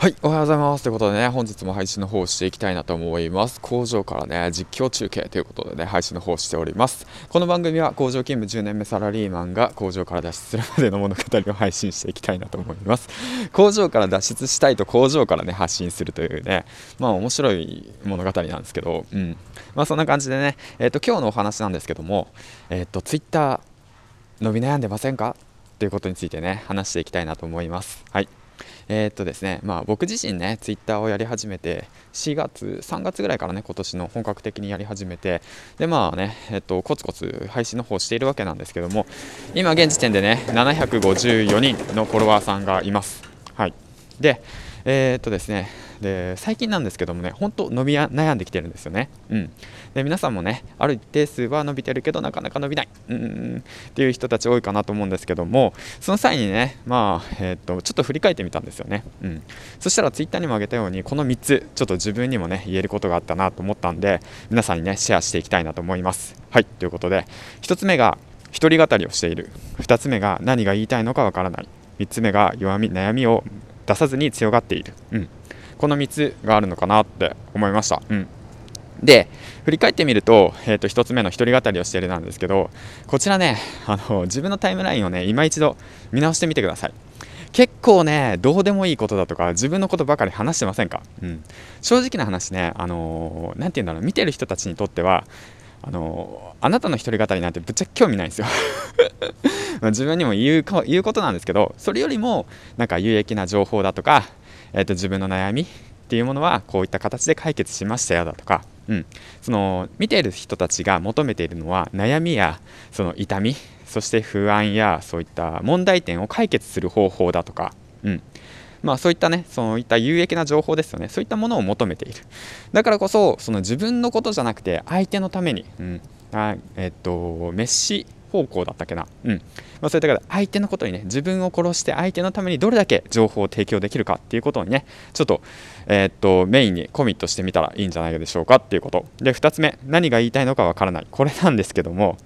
はい、おはようございます。ということでね、本日も配信の方をしていきたいなと思います。工場からね、実況中継ということでね、配信の方をしております。この番組は工場勤務10年目サラリーマンが工場から脱出するまでの物語を配信していきたいなと思います。工場から脱出したいと工場からね、発信するというね、まあ面白い物語なんですけど、うん。まあそんな感じでね、えっ、ー、と、今日のお話なんですけども、えっ、ー、と、Twitter 伸び悩んでませんか？ということについてね、話していきたいなと思います。はい。えー、っとですね、まあ、僕自身ね、ツイッターをやり始めて、4月、3月ぐらいからね、今年の本格的にやり始めて、で、まあね、えっと、コツコツ配信の方しているわけなんですけども、今現時点でね、754人のフォロワーさんがいます。はい。で、えー、っとですね、で最近なんですけどもね、本当伸び悩んできてるんですよね。うん、で皆さんもね、ある一定数は伸びてるけど、なかなか伸びない、うん。っていう人たち多いかなと思うんですけども、その際にね、まあえー、っとちょっと振り返ってみたんですよね。うん、そしたらツイッターにも挙げたように、この3つ、ちょっと自分にもね、言えることがあったなと思ったんで、皆さんにね、シェアしていきたいなと思います。はい、ということで、1つ目が、一人語りをしている。2つ目が何が言いたいのかわからない。3つ目が弱み悩みを出さずに強がっている、うん、この3つがあるのかなって思いました。うん。で振り返ってみると,、えー、と1つ目の一人語りをしているなんですけどこちらねあの自分のタイムラインをね今一度見直してみてください。結構ねどうでもいいことだとか自分のことばかり話してませんか、うん、正直な話ねあのー、て言うんだろう見てる人たちにとってはあの、あなたの一人語りなんてぶっちゃけ興味ないんですよ。自分にも言う言うことなんですけどそれよりもなんか有益な情報だとかえーと、自分の悩みっていうものはこういった形で解決しましたよだとか、うん、その見ている人たちが求めているのは悩みやその痛みそして不安やそういった問題点を解決する方法だとか、うん。まあ、そういったねそういった有益な情報ですよね。そういったものを求めている。だからこそその自分のことじゃなくて相手のために、うん。あえっと、メッシ方向だったっけな、うん。まあ、そういった方相手のことにね自分を殺して相手のためにどれだけ情報を提供できるかっていうことにねちょっと,、えー、っとメインにコミットしてみたらいいんじゃないでしょうかっていうこと。で2つ目何が言いたいのかわからない。これなんですけども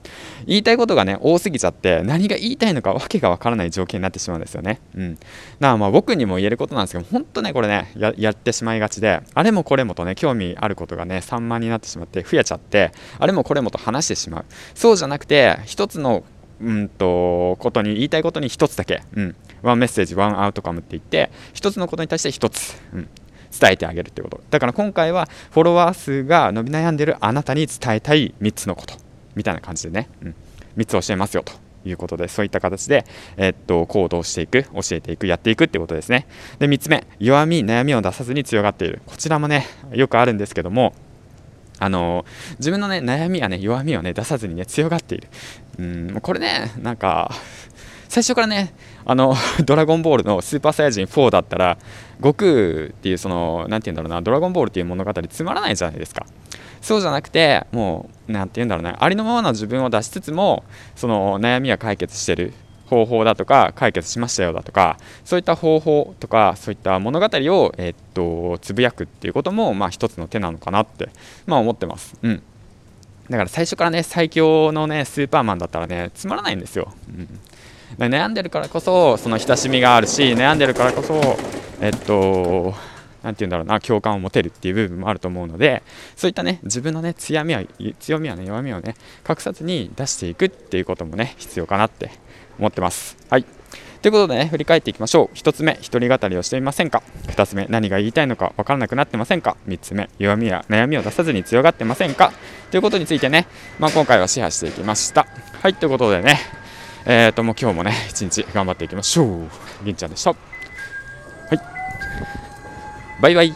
言いたいことがね多すぎちゃって何が言いたいのかわけがわからない条件になってしまうんですよね。うん。だからまあ僕にも言えることなんですけど本当ねこれねやってしまいがちであれもこれもとね興味あることがね散漫になってしまって増えちゃってあれもこれもと話してしまう。そうじゃなくて一つつのうんとことに言いたいことに1つだけ、うん、ワンメッセージワンアウトカムって言って1つのことに対して1つ、うん、伝えてあげるってこと。だから今回はフォロワー数が伸び悩んでるあなたに伝えたい3つのこと。みたいな感じでね、うん、3つ教えますよということでそういった形で、え、っと行動していく教えていくやっていくってことですね。で3つ目弱み悩みを出さずに強がっている。こちらもねよくあるんですけどもあの自分のね悩みやね弱みをね出さずにね強がっている。うんこれねなんか最初からねあの ドラゴンボールのスーパーサイヤ人4だったら悟空っていうその何て言うんだろうなドラゴンボールっていう物語つまらないじゃないですか。そうじゃなくてもう何て言うんだろうねありのままの自分を出しつつもその悩みは解決してる。方法だとか解決しましたよだとかそういった方法とかそういった物語を、えー、っとつぶやくっていうことも、まあ、一つの手なのかなって、まあ、思ってます。うん。だから最初からね最強のねスーパーマンだったらねつまらないんですよ、うん、悩んでるからこそその親しみがあるし悩んでるからこそえっと何て言うんだろうな共感を持てるっていう部分もあると思うのでそういったね自分のね強みは強みはね弱みをね隠さずに出していくっていうこともね必要かなって思ってます。はいということでね、振り返っていきましょう。1つ目、一人語りをしていませんか ?2 つ目、何が言いたいのか分からなくなってませんか ?3 つ目、弱みや悩みを出さずに強がってませんか？ということについてね、まあ、今回はシェアしていきました。はい、ということでね、えーと、もう今日もね、一日頑張っていきましょう。銀ちゃんでした。バイバイ。